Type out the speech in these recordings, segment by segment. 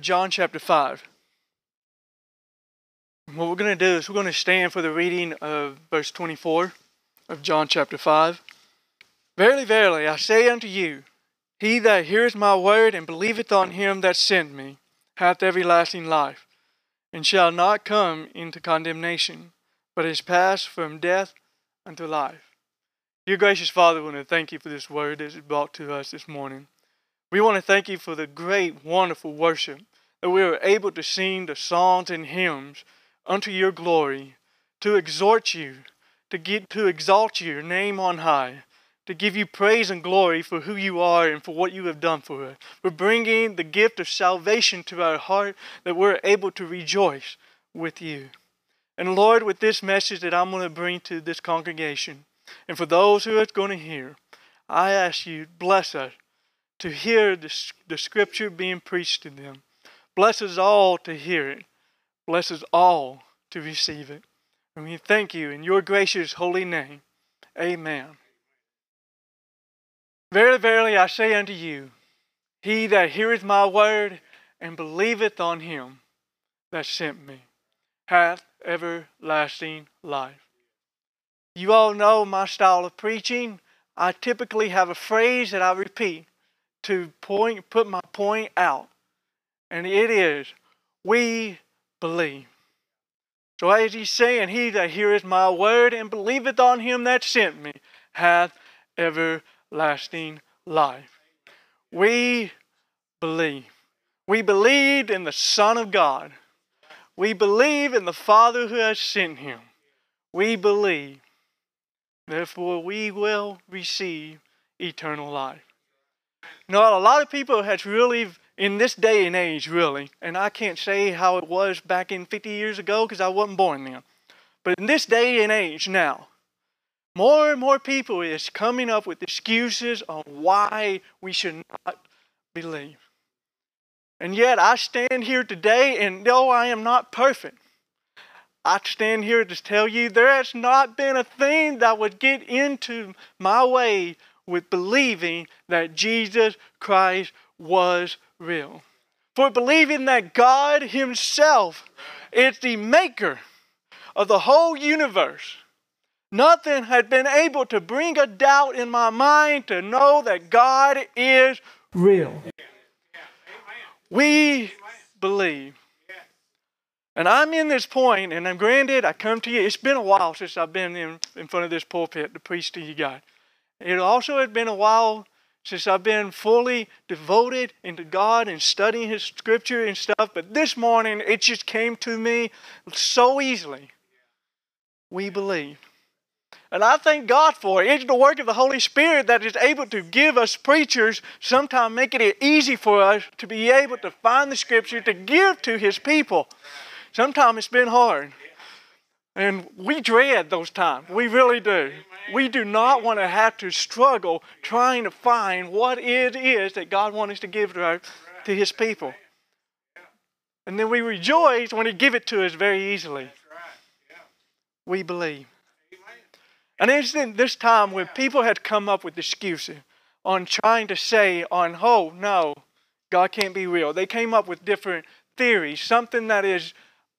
John chapter 5. what we're going to do is we're going to stand for the reading of verse 24 of John chapter 5. Verily, verily, I say unto you, he that heareth my word and believeth on him that sent me hath everlasting life, and shall not come into condemnation, but is passed from death unto life. Dear gracious Father, we want to thank you for this word that is brought to us this morning. We want to thank you for the great, wonderful worship that we were able to sing the songs and hymns unto your glory, to exhort you, to get to exalt your name on high, to give you praise and glory for who you are and for what you have done for us. For bringing the gift of salvation to our heart that we're able to rejoice with you. And Lord, with this message that I'm going to bring to this congregation, and for those who are going to hear, I ask you, bless us to hear the, the scripture being preached to them. Bless us all to hear it. blesses all to receive it. And we thank you in your gracious holy name. Amen. Verily, verily, I say unto you, he that heareth my word and believeth on him that sent me hath everlasting life. You all know my style of preaching. I typically have a phrase that I repeat to point, put my point out. And it is, we believe. So as he's saying, he that heareth my word and believeth on him that sent me hath everlasting life. We believe. We believed in the Son of God. We believe in the Father who has sent him. We believe. Therefore, we will receive eternal life. Now, a lot of people has really, in this day and age, really, and I can't say how it was back in 50 years ago because I wasn't born then, but in this day and age now, more and more people is coming up with excuses on why we should not believe. And yet, I stand here today, and though I am not perfect, I stand here to tell you there has not been a thing that would get into my way with believing that Jesus Christ was real. For believing that God Himself is the maker of the whole universe. Nothing had been able to bring a doubt in my mind to know that God is real. We believe. And I'm in this point, and I'm granted, I come to you. It's been a while since I've been in, in front of this pulpit to preach to you guys. It also had been a while since I've been fully devoted into God and studying His Scripture and stuff, but this morning it just came to me so easily. We believe. And I thank God for it. It's the work of the Holy Spirit that is able to give us preachers, sometimes making it easy for us to be able to find the Scripture to give to His people. Sometimes it's been hard. And we dread those times. We really do. We do not want to have to struggle trying to find what it is that God wants us to give to, our, to His people. And then we rejoice when He gives it to us very easily. We believe. And it's in this time when people had come up with excuses on trying to say on, oh, no, God can't be real. They came up with different theories, something that is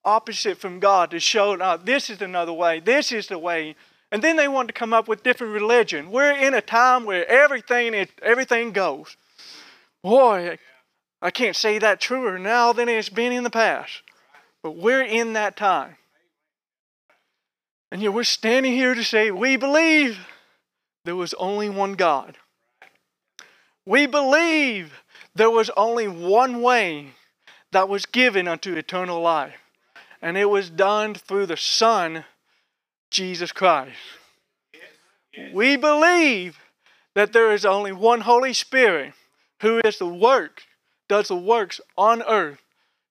opposite from God to show uh, this is another way, this is the way. And then they want to come up with different religion. We're in a time where everything is, everything goes. Boy, I can't say that truer now than it's been in the past. But we're in that time. And yet we're standing here to say we believe there was only one God. We believe there was only one way that was given unto eternal life and it was done through the Son, Jesus Christ. We believe that there is only one Holy Spirit who is the work, does the works on earth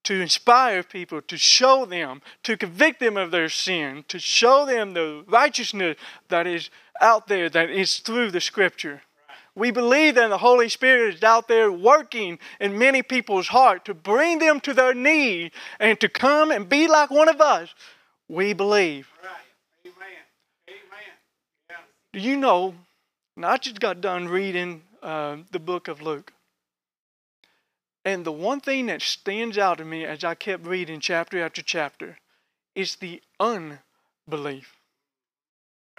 to inspire people, to show them, to convict them of their sin, to show them the righteousness that is out there, that is through the Scripture. We believe that the Holy Spirit is out there working in many people's heart to bring them to their need and to come and be like one of us. We believe. Right. Amen. Amen. Yeah. Do you know? And I just got done reading uh, the book of Luke. And the one thing that stands out to me as I kept reading chapter after chapter is the unbelief.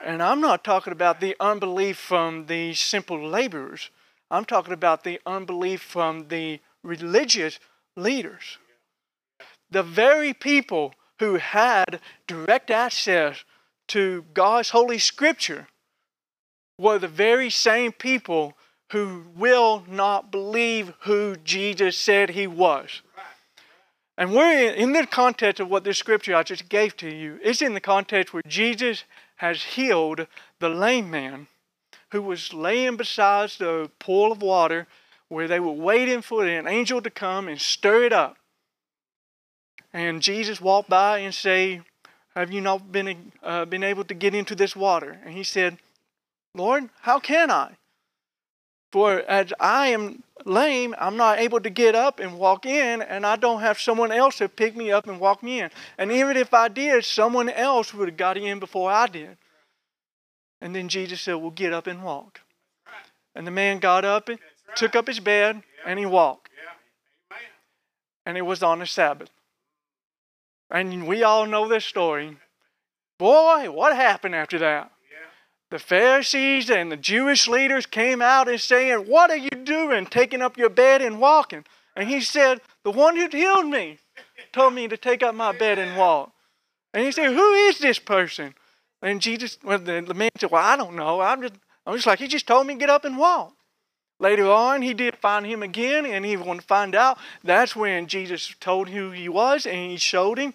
And I'm not talking about the unbelief from the simple laborers. I'm talking about the unbelief from the religious leaders. The very people who had direct access to God's Holy Scripture were the very same people who will not believe who Jesus said he was. And we're in, the context of what this scripture I just gave to you. It's in the context where Jesus has healed the lame man who was laying beside the pool of water where they were waiting for an angel to come and stir it up. And Jesus walked by and say, "Have you not been uh, been able to get into this water?" And he said, "Lord, how can I? For as I am lame, I'm not able to get up and walk in, and I don't have someone else to pick me up and walk me in. And even if I did, someone else would have got in before I did." And then Jesus said, Well, get up and walk. And the man got up and took up his bed and he walked. And it was on the Sabbath. And we all know this story. Boy, what happened after that? The Pharisees and the Jewish leaders came out and saying, What are you doing taking up your bed and walking? And he said, The one who healed me told me to take up my bed and walk. And he said, Who is this person? And Jesus, well, the, man said, Well, I don't know. I'm just, I'm just like, He just told me to get up and walk. Later on, he did find him again, and he wanted to find out. That's when Jesus told who he was, and he showed him.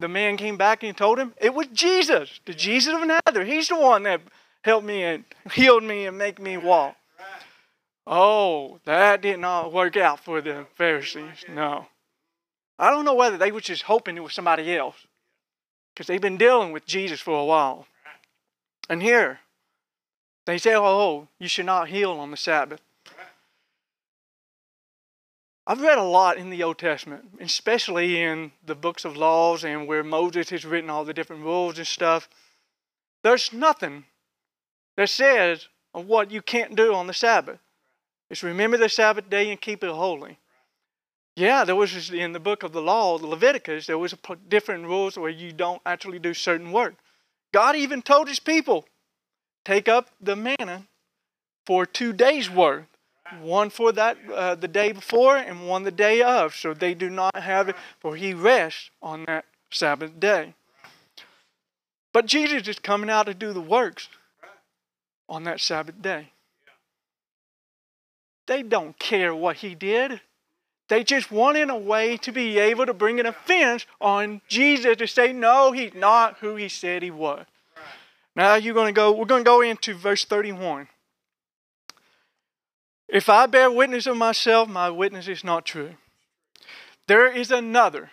The man came back and told him it was Jesus, the Jesus of Nazareth. He's the one that helped me and healed me and make me walk. Oh, that did not all work out for the Pharisees. No. I don't know whether they were just hoping it was somebody else because they've been dealing with Jesus for a while. And here, they say, oh, you should not heal on the Sabbath. I've read a lot in the Old Testament, especially in the books of laws and where Moses has written all the different rules and stuff. There's nothing that says what you can't do on the Sabbath. It's remember the Sabbath day and keep it holy. Yeah, there was in the book of the law, the Leviticus, there was different rules where you don't actually do certain work. God even told his people, take up the manna for two days' worth, one for that uh, the day before and one the day of, so they do not have it, for he rests on that Sabbath day. But Jesus is coming out to do the works on that Sabbath day. They don't care what he did. They just wanted a way to be able to bring an offense on Jesus to say, no, he's not who he said he was. Now you're going to go, we're going to go into verse 31. If I bear witness of myself, my witness is not true. There is another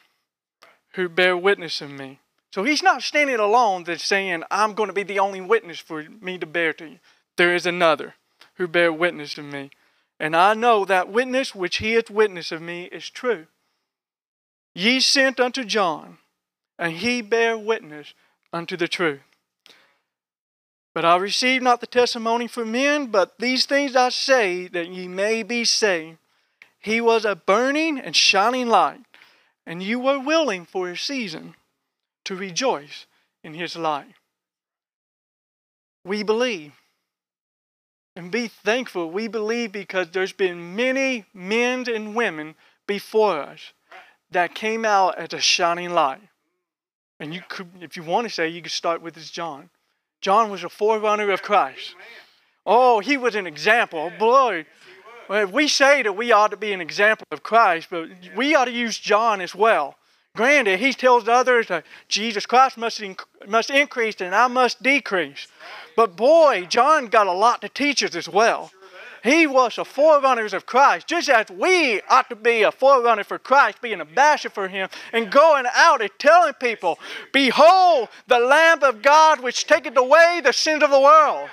who bear witness of me. So he's not standing alone that's saying, I'm going to be the only witness for me to bear to you. There is another who bear witness of me. And I know that witness which he hath witnessed of me is true. Ye sent unto John, and he bare witness unto the truth. But I receive not the testimony from men, but these things I say that ye may be saved. He was a burning and shining light, and you were willing for a season to rejoice in his light. We believe. And be thankful. We believe because there's been many men and women before us that came out as a shining light. And you could, if you want to say, you could start with this John. John was a forerunner of Christ. Oh, he was an example. Boy, we say that we ought to be an example of Christ, but we ought to use John as well. Granted, he tells others that Jesus Christ must, inc- must increase and I must decrease. But boy, John got a lot to teach us as well. He was a forerunner of Christ, just as we ought to be a forerunner for Christ, being a basher for Him, and going out and telling people, Behold, the Lamb of God which taketh away the sins of the world.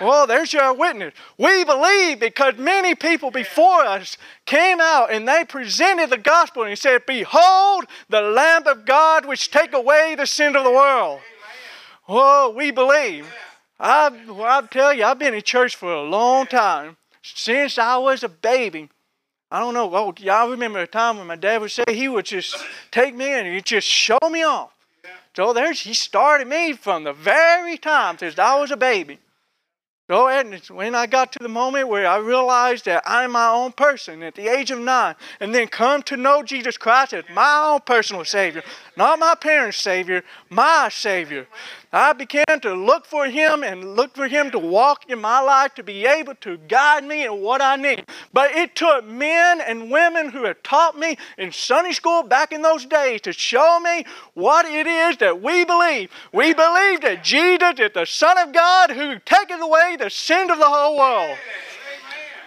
Well, there's your witness. We believe because many people before us came out and they presented the gospel and said, Behold, the Lamb of God which take away the sin of the world. Oh, we believe. I, I'll tell you, I've been in church for a long time. Since I was a baby, I don't know. Oh, y'all remember a time when my dad would say he would just take me and he'd just show me off. So there's he started me from the very time since I was a baby. Ahead, and when I got to the moment where I realized that I'm my own person at the age of nine, and then come to know Jesus Christ as my own personal Savior, not my parents' Savior, my Savior. I began to look for Him and look for Him to walk in my life to be able to guide me in what I need. But it took men and women who had taught me in Sunday school back in those days to show me what it is that we believe. We believe that Jesus is the Son of God who taketh away the sin of the whole world.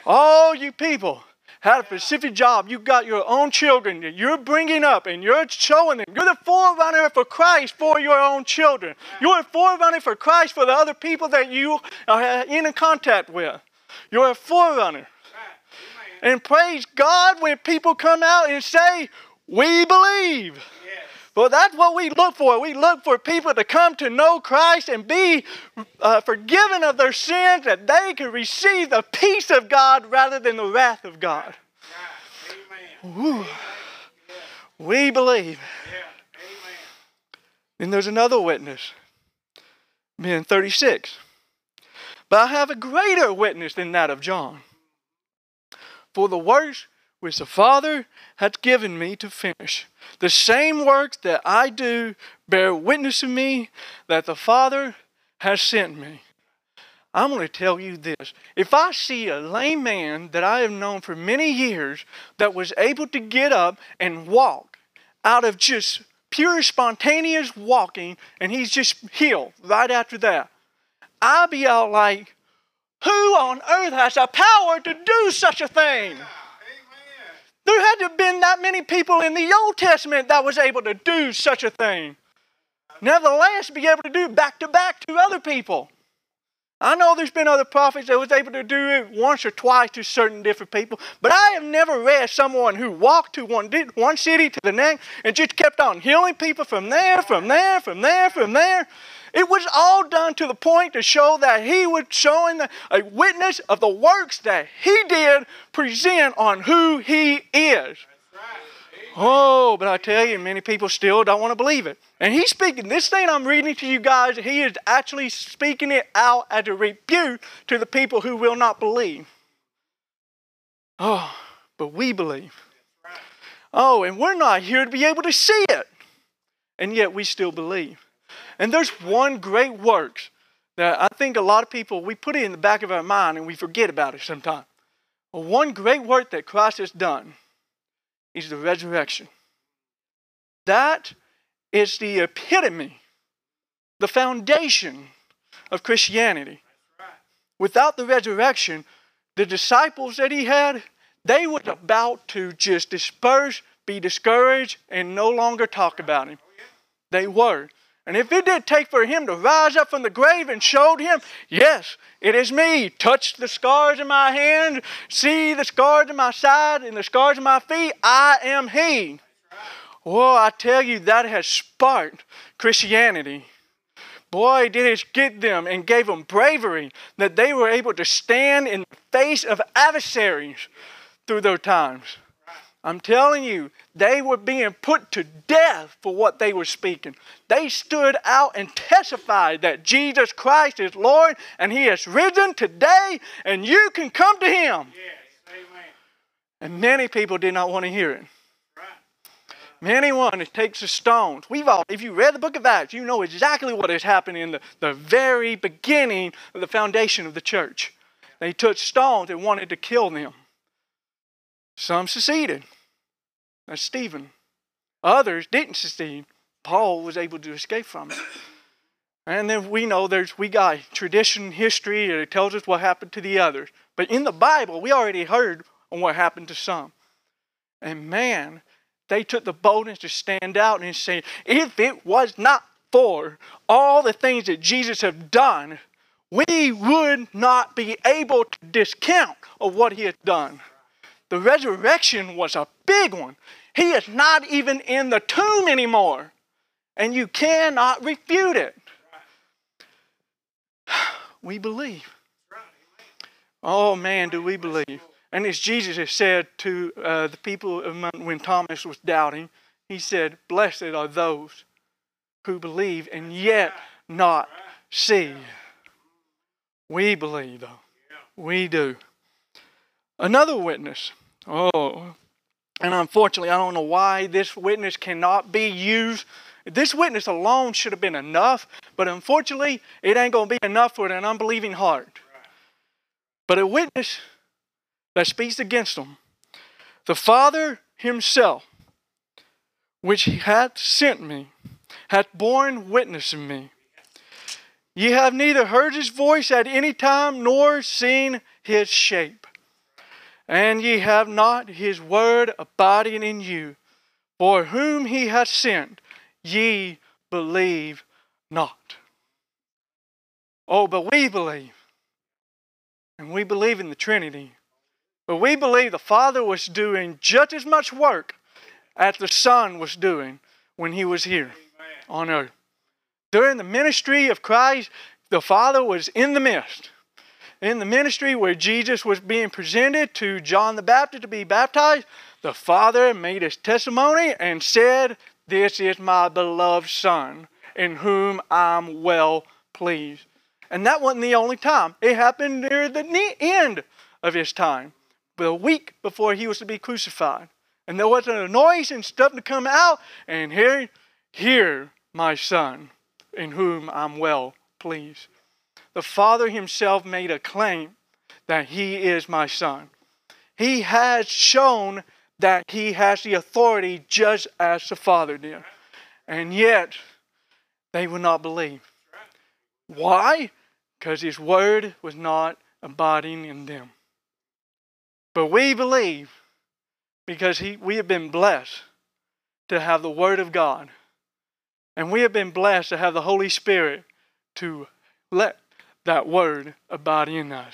All you people had a specific job. You've got your own children that you're bringing up and you're showing them. You're the forerunner for Christ for your own children. You're a forerunner for Christ for the other people that you are in contact with. You're a forerunner. And praise God when people come out and say, We believe. Well, that's what we look for. We look for people to come to know Christ and be uh, forgiven of their sins, that they can receive the peace of God rather than the wrath of God. We believe. Then there's another witness, man 36. But I have a greater witness than that of John. For the works which the Father hath given me to finish. The same works that I do bear witness of me that the Father has sent me. I'm going to tell you this. If I see a lame man that I have known for many years that was able to get up and walk out of just pure spontaneous walking, and he's just healed right after that, I'll be all like, who on earth has the power to do such a thing? There had to have been that many people in the Old Testament that was able to do such a thing. Nevertheless, be able to do back to back to other people. I know there's been other prophets that was able to do it once or twice to certain different people, but I have never read someone who walked to one, one city to the next and just kept on healing people from there, from there, from there, from there. It was all done to the point to show that he was showing a witness of the works that he did present on who he is. Oh, but I tell you, many people still don't want to believe it. And he's speaking, this thing I'm reading to you guys, he is actually speaking it out as a rebuke to the people who will not believe. Oh, but we believe. Oh, and we're not here to be able to see it. And yet we still believe. And there's one great work that I think a lot of people, we put it in the back of our mind and we forget about it sometimes. But one great work that Christ has done is the resurrection. That is the epitome, the foundation of Christianity. Without the resurrection, the disciples that he had, they were about to just disperse, be discouraged, and no longer talk about him. They were. And if it did take for him to rise up from the grave and showed him, yes, it is me. Touch the scars in my hand, see the scars in my side and the scars in my feet. I am he. Oh, I tell you, that has sparked Christianity. Boy, did it get them and gave them bravery that they were able to stand in the face of adversaries through those times. I'm telling you, they were being put to death for what they were speaking. They stood out and testified that Jesus Christ is Lord and He has risen today and you can come to Him. Yes, amen. And many people did not want to hear it. Many one, takes the stones. We've all, if you read the book of Acts, you know exactly what has happened in the, the very beginning of the foundation of the church. They took stones and wanted to kill them. Some succeeded. That's Stephen. Others didn't succeed. Paul was able to escape from it. And then we know there's we got tradition, history, and it tells us what happened to the others. But in the Bible, we already heard on what happened to some. And man, they took the boldness to stand out and say, if it was not for all the things that Jesus have done, we would not be able to discount of what he has done. The resurrection was a big one. He is not even in the tomb anymore, and you cannot refute it. We believe. Oh man, do we believe. And as Jesus has said to uh, the people when Thomas was doubting, he said, Blessed are those who believe and yet not see. We believe, though. We do. Another witness. Oh, and unfortunately, I don't know why this witness cannot be used. This witness alone should have been enough, but unfortunately, it ain't going to be enough for an unbelieving heart. But a witness that speaks against them, the Father Himself, which hath sent me, hath borne witness of me. Ye have neither heard his voice at any time nor seen his shape. And ye have not his word abiding in you. For whom he hath sent, ye believe not. Oh, but we believe. And we believe in the Trinity. But we believe the Father was doing just as much work as the Son was doing when he was here on earth. During the ministry of Christ, the Father was in the midst. In the ministry where Jesus was being presented to John the Baptist to be baptized, the Father made his testimony and said, This is my beloved Son, in whom I'm well pleased. And that wasn't the only time. It happened near the end of his time, the week before he was to be crucified. And there was a noise and stuff to come out, and here, hear my son, in whom I'm well pleased. The Father Himself made a claim that He is my Son. He has shown that He has the authority just as the Father did. And yet, they would not believe. Why? Because His Word was not abiding in them. But we believe because he, we have been blessed to have the Word of God and we have been blessed to have the Holy Spirit to let that word abide in us.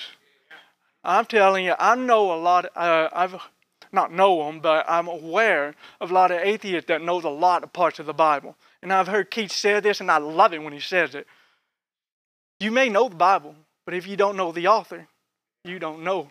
I'm telling you, I know a lot. Uh, I've not know them, but I'm aware of a lot of atheists that knows a lot of parts of the Bible. And I've heard Keith say this, and I love it when he says it. You may know the Bible, but if you don't know the author, you don't know.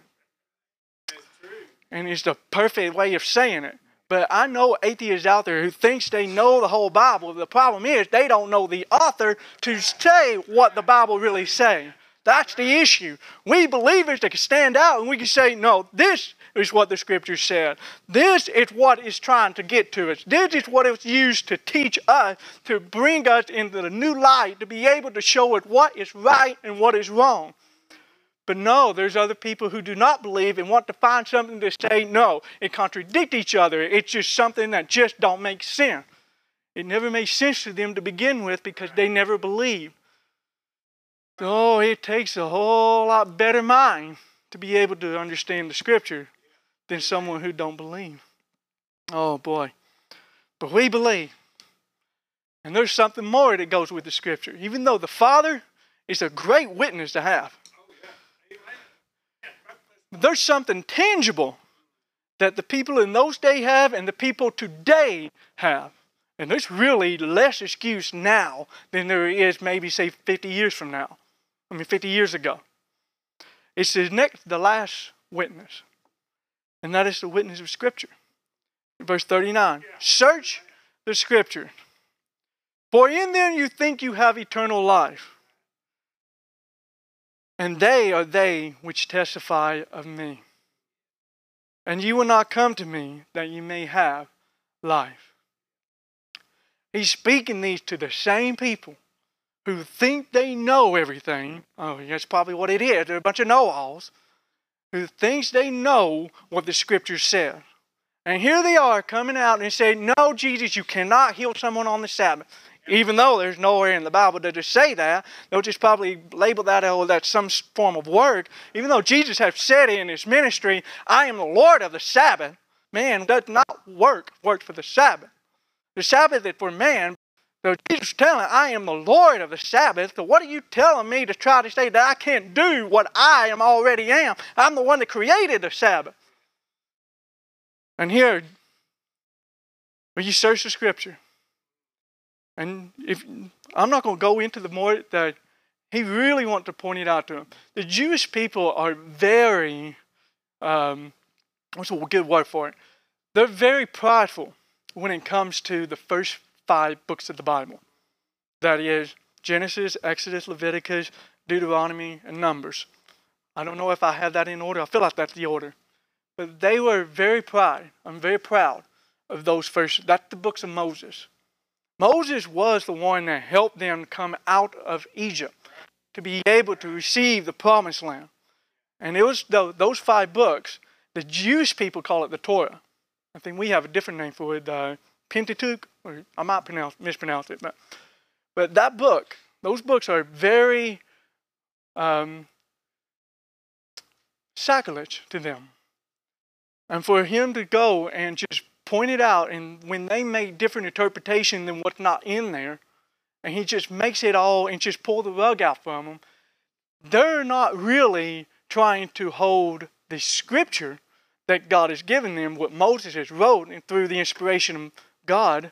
And it's the perfect way of saying it. But I know atheists out there who thinks they know the whole Bible. The problem is they don't know the author to say what the Bible really say. That's the issue. We believers that can stand out and we can say, no, this is what the scripture said. This is what is trying to get to us. This is what it's used to teach us, to bring us into the new light, to be able to show us what is right and what is wrong. But no, there's other people who do not believe and want to find something to say no and contradict each other. It's just something that just don't make sense. It never made sense to them to begin with because they never believed. Oh, it takes a whole lot better mind to be able to understand the scripture than someone who don't believe. Oh boy. But we believe. And there's something more that goes with the scripture. Even though the Father is a great witness to have. There's something tangible that the people in those days have and the people today have. And there's really less excuse now than there is maybe, say, 50 years from now. I mean, 50 years ago. It's the next, the last witness. And that is the witness of Scripture. Verse 39 Search the Scripture, for in them you think you have eternal life and they are they which testify of me. And you will not come to me that you may have life. He's speaking these to the same people who think they know everything. Oh, that's probably what it is. They're a bunch of know alls who thinks they know what the scripture says. And here they are coming out and saying, No, Jesus, you cannot heal someone on the Sabbath. Even though there's nowhere in the Bible to just say that, they'll just probably label that as oh, some form of work. Even though Jesus has said in his ministry, I am the Lord of the Sabbath, man does not work, works for the Sabbath. The Sabbath is for man. So Jesus is telling, I am the Lord of the Sabbath. So what are you telling me to try to say that I can't do what I am already am? I'm the one that created the Sabbath. And here, when you search the scripture, and if I'm not going to go into the more that he really wants to point it out to him. The Jewish people are very um, what's a good word for it? They're very prideful when it comes to the first five books of the Bible. That is Genesis, Exodus, Leviticus, Deuteronomy, and Numbers. I don't know if I have that in order. I feel like that's the order. But they were very proud. I'm very proud of those first. That's the books of Moses. Moses was the one that helped them come out of Egypt to be able to receive the promised land. And it was those five books. The Jewish people call it the Torah. I think we have a different name for it, the Pentateuch, or I might pronounce, mispronounce it, but but that book, those books are very um, sacrilege to them. And for him to go and just point it out, and when they make different interpretation than what's not in there, and he just makes it all and just pull the rug out from them, they're not really trying to hold the scripture that God has given them, what Moses has wrote and through the inspiration of God.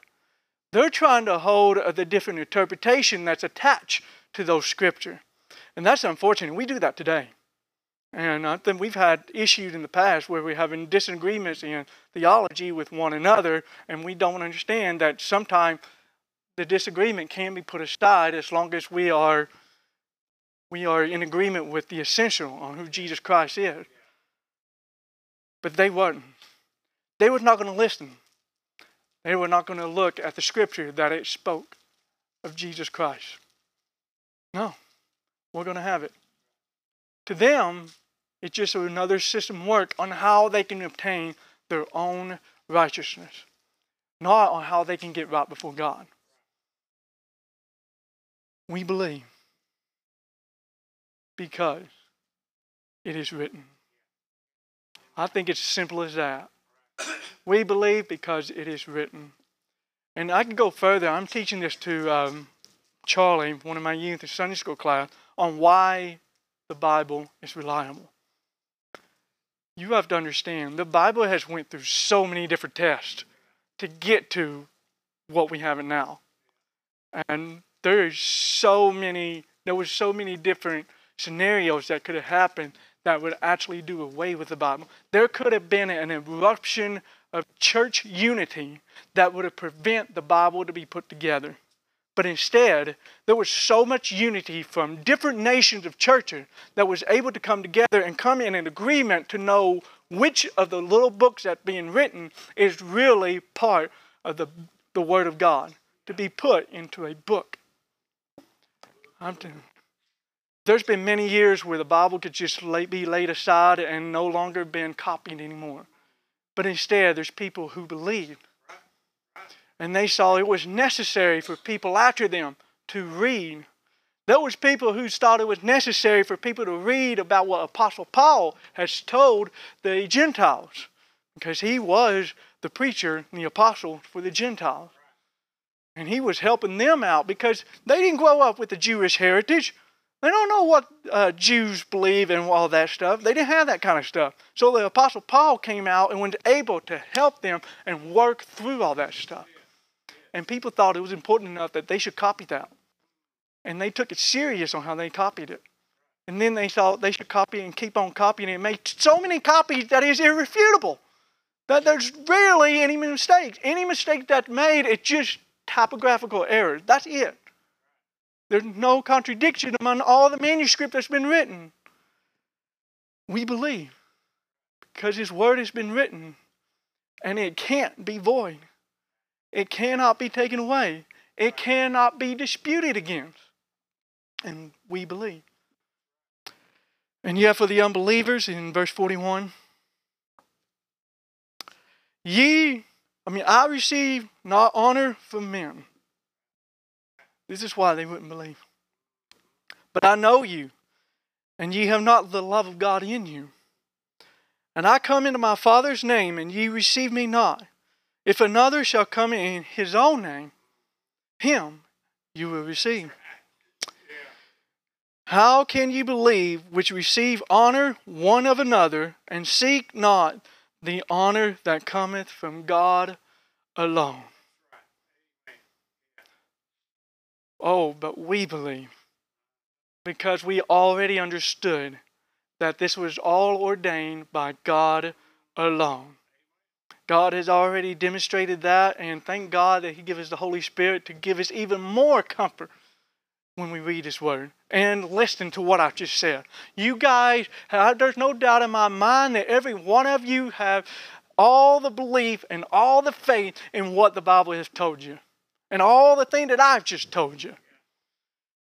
They're trying to hold the different interpretation that's attached to those scripture. And that's unfortunate. We do that today. And I think we've had issues in the past where we're having disagreements in theology with one another, and we don't understand that sometimes the disagreement can be put aside as long as we are we are in agreement with the essential on who Jesus Christ is. But they weren't. They were not going to listen. They were not going to look at the scripture that it spoke of Jesus Christ. No, we're going to have it. To them, it's just another system work on how they can obtain their own righteousness, not on how they can get right before God. We believe because it is written. I think it's simple as that. We believe because it is written. And I can go further. I'm teaching this to um, Charlie, one of my youth in Sunday school class, on why the Bible is reliable. You have to understand, the Bible has went through so many different tests to get to what we have it now. And there is so many, there was so many different scenarios that could have happened that would actually do away with the Bible. There could have been an eruption of church unity that would have prevent the Bible to be put together. But instead, there was so much unity from different nations of churches that was able to come together and come in an agreement to know which of the little books that being written is really part of the, the Word of God to be put into a book. I'm telling there's been many years where the Bible could just be laid aside and no longer been copied anymore. But instead, there's people who believe. And they saw it was necessary for people after them to read. There was people who thought it was necessary for people to read about what Apostle Paul has told the Gentiles. Because he was the preacher and the apostle for the Gentiles. And he was helping them out because they didn't grow up with the Jewish heritage. They don't know what uh, Jews believe and all that stuff. They didn't have that kind of stuff. So the Apostle Paul came out and was able to help them and work through all that stuff. And people thought it was important enough that they should copy that. And they took it serious on how they copied it. And then they thought they should copy and keep on copying it and make so many copies that is irrefutable. That there's rarely any mistakes. Any mistake that's made, it's just typographical errors. That's it. There's no contradiction among all the manuscript that's been written. We believe because His Word has been written and it can't be void. It cannot be taken away. It cannot be disputed against. And we believe. And yet, for the unbelievers, in verse 41, ye, I mean, I receive not honor from men this is why they wouldn't believe. But I know you, and ye have not the love of God in you. And I come into my Father's name, and ye receive me not. If another shall come in his own name, him you will receive. How can ye believe which receive honor one of another, and seek not the honor that cometh from God alone? Oh, but we believe because we already understood that this was all ordained by God alone. God has already demonstrated that, and thank God that He gives us the Holy Spirit to give us even more comfort when we read His Word and listen to what I've just said. You guys, there's no doubt in my mind that every one of you have all the belief and all the faith in what the Bible has told you, and all the thing that I've just told you.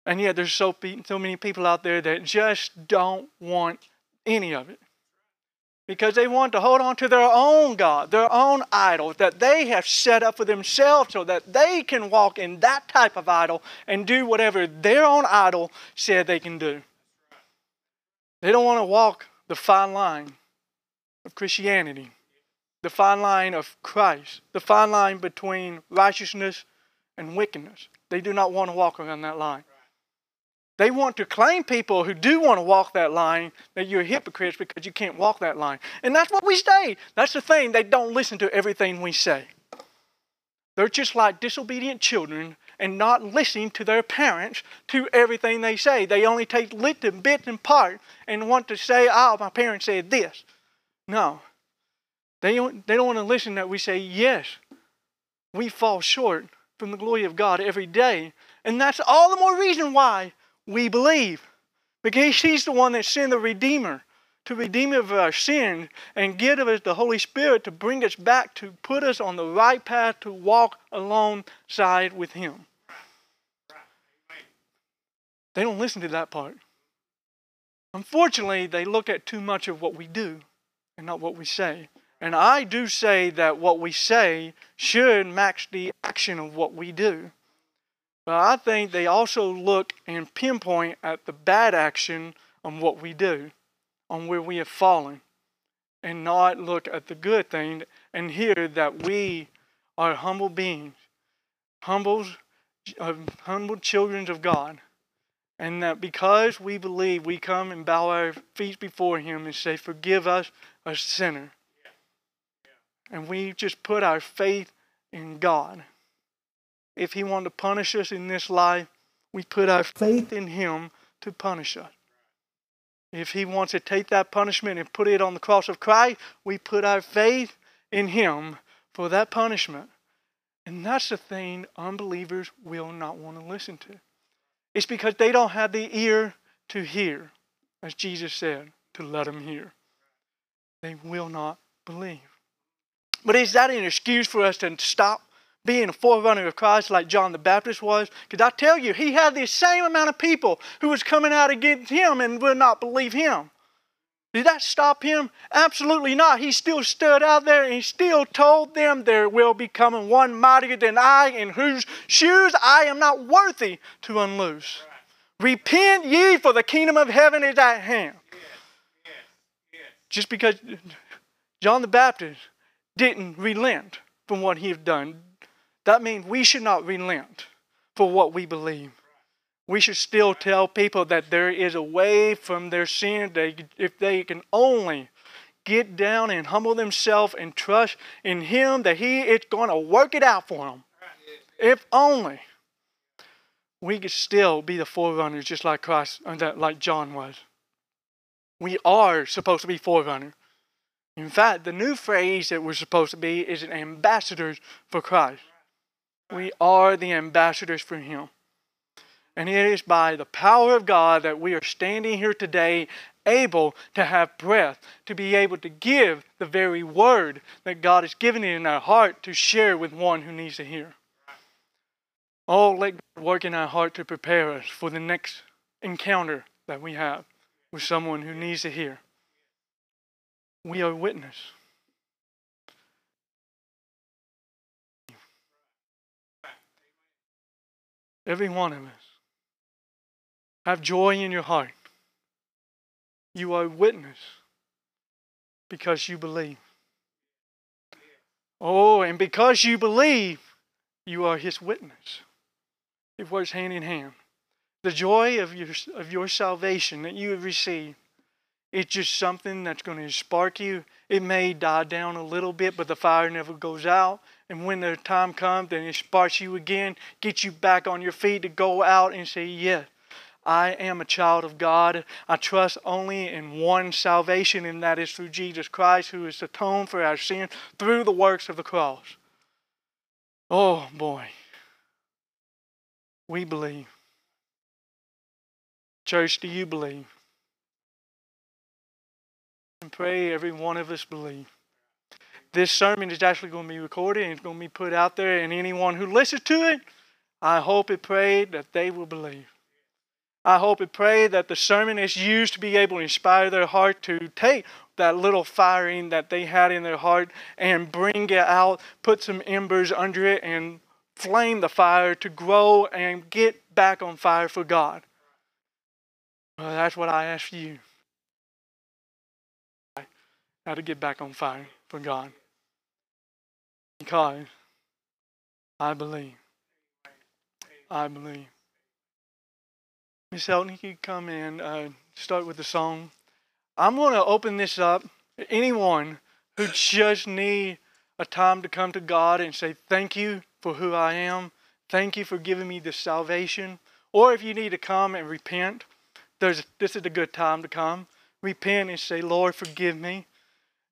And yet, there's so, so many people out there that just don't want any of it because they want to hold on to their own God, their own idol that they have set up for themselves so that they can walk in that type of idol and do whatever their own idol said they can do. They don't want to walk the fine line of Christianity, the fine line of Christ, the fine line between righteousness and wickedness. They do not want to walk around that line. They want to claim people who do want to walk that line that you're hypocrites because you can't walk that line. And that's what we say. That's the thing. They don't listen to everything we say. They're just like disobedient children and not listening to their parents to everything they say. They only take little bits and part and want to say, oh, my parents said this. No. They don't, they don't want to listen that we say, yes, we fall short from the glory of God every day. And that's all the more reason why we believe. Because He's the one that sent the Redeemer to redeem of our sin and give us the Holy Spirit to bring us back, to put us on the right path to walk alongside with Him. They don't listen to that part. Unfortunately, they look at too much of what we do and not what we say. And I do say that what we say should match the action of what we do. But I think they also look and pinpoint at the bad action on what we do, on where we have fallen, and not look at the good thing and hear that we are humble beings, humble, uh, humble children of God. And that because we believe, we come and bow our feet before Him and say, Forgive us, a sinner. And we just put our faith in God if He wanted to punish us in this life, we put our faith in Him to punish us. If He wants to take that punishment and put it on the cross of Christ, we put our faith in Him for that punishment. And that's the thing unbelievers will not want to listen to. It's because they don't have the ear to hear, as Jesus said, to let them hear. They will not believe. But is that an excuse for us to stop being a forerunner of Christ like John the Baptist was? Because I tell you, he had the same amount of people who was coming out against him and would not believe him. Did that stop him? Absolutely not. He still stood out there and he still told them there will be coming one mightier than I, in whose shoes I am not worthy to unloose. Right. Repent ye, for the kingdom of heaven is at hand. Yes. Yes. Yes. Just because John the Baptist didn't relent from what he had done, that means we should not relent for what we believe. We should still tell people that there is a way from their sin they, if they can only get down and humble themselves and trust in Him that He is going to work it out for them. If only we could still be the forerunners just like Christ, uh, like John was. We are supposed to be forerunners. In fact, the new phrase that we're supposed to be is an ambassadors for Christ. We are the ambassadors for Him. And it is by the power of God that we are standing here today, able to have breath, to be able to give the very word that God has given in our heart to share with one who needs to hear. Oh, let God work in our heart to prepare us for the next encounter that we have with someone who needs to hear. We are witness. Every one of us. Have joy in your heart. You are a witness because you believe. Oh, and because you believe, you are his witness. It works hand in hand. The joy of your, of your salvation that you have received, it's just something that's going to spark you. It may die down a little bit, but the fire never goes out. And when the time comes, then it sparks you again, gets you back on your feet to go out and say, Yes, I am a child of God. I trust only in one salvation, and that is through Jesus Christ, who is atoned for our sin through the works of the cross. Oh boy. We believe. Church, do you believe? And pray every one of us believe. This sermon is actually going to be recorded and it's going to be put out there, and anyone who listens to it, I hope and pray that they will believe. I hope and pray that the sermon is used to be able to inspire their heart to take that little firing that they had in their heart and bring it out, put some embers under it, and flame the fire to grow and get back on fire for God. Well, that's what I ask you. How to get back on fire for God. Because I believe. I believe. Miss Elton, you come in, uh, start with the song. I'm going to open this up. Anyone who just need a time to come to God and say, thank you for who I am. Thank you for giving me this salvation. Or if you need to come and repent, there's, this is a good time to come. Repent and say, Lord, forgive me.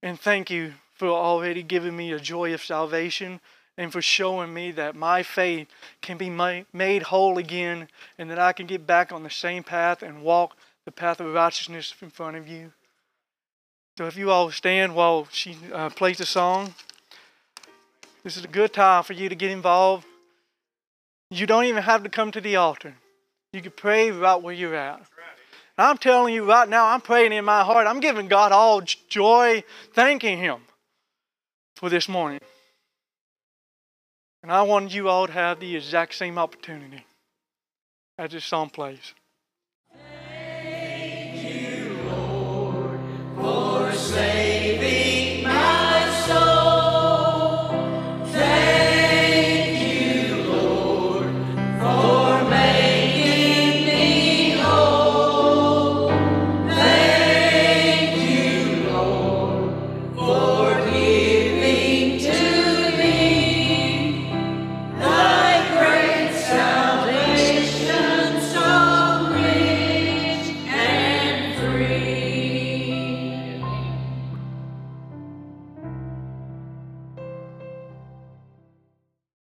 And thank you for already giving me a joy of salvation and for showing me that my faith can be made whole again and that I can get back on the same path and walk the path of righteousness in front of you. So if you all stand while she uh, plays the song, this is a good time for you to get involved. You don't even have to come to the altar. You can pray right where you're at. I'm telling you right now, I'm praying in my heart. I'm giving God all joy, thanking Him for this morning. And I want you all to have the exact same opportunity as this song plays.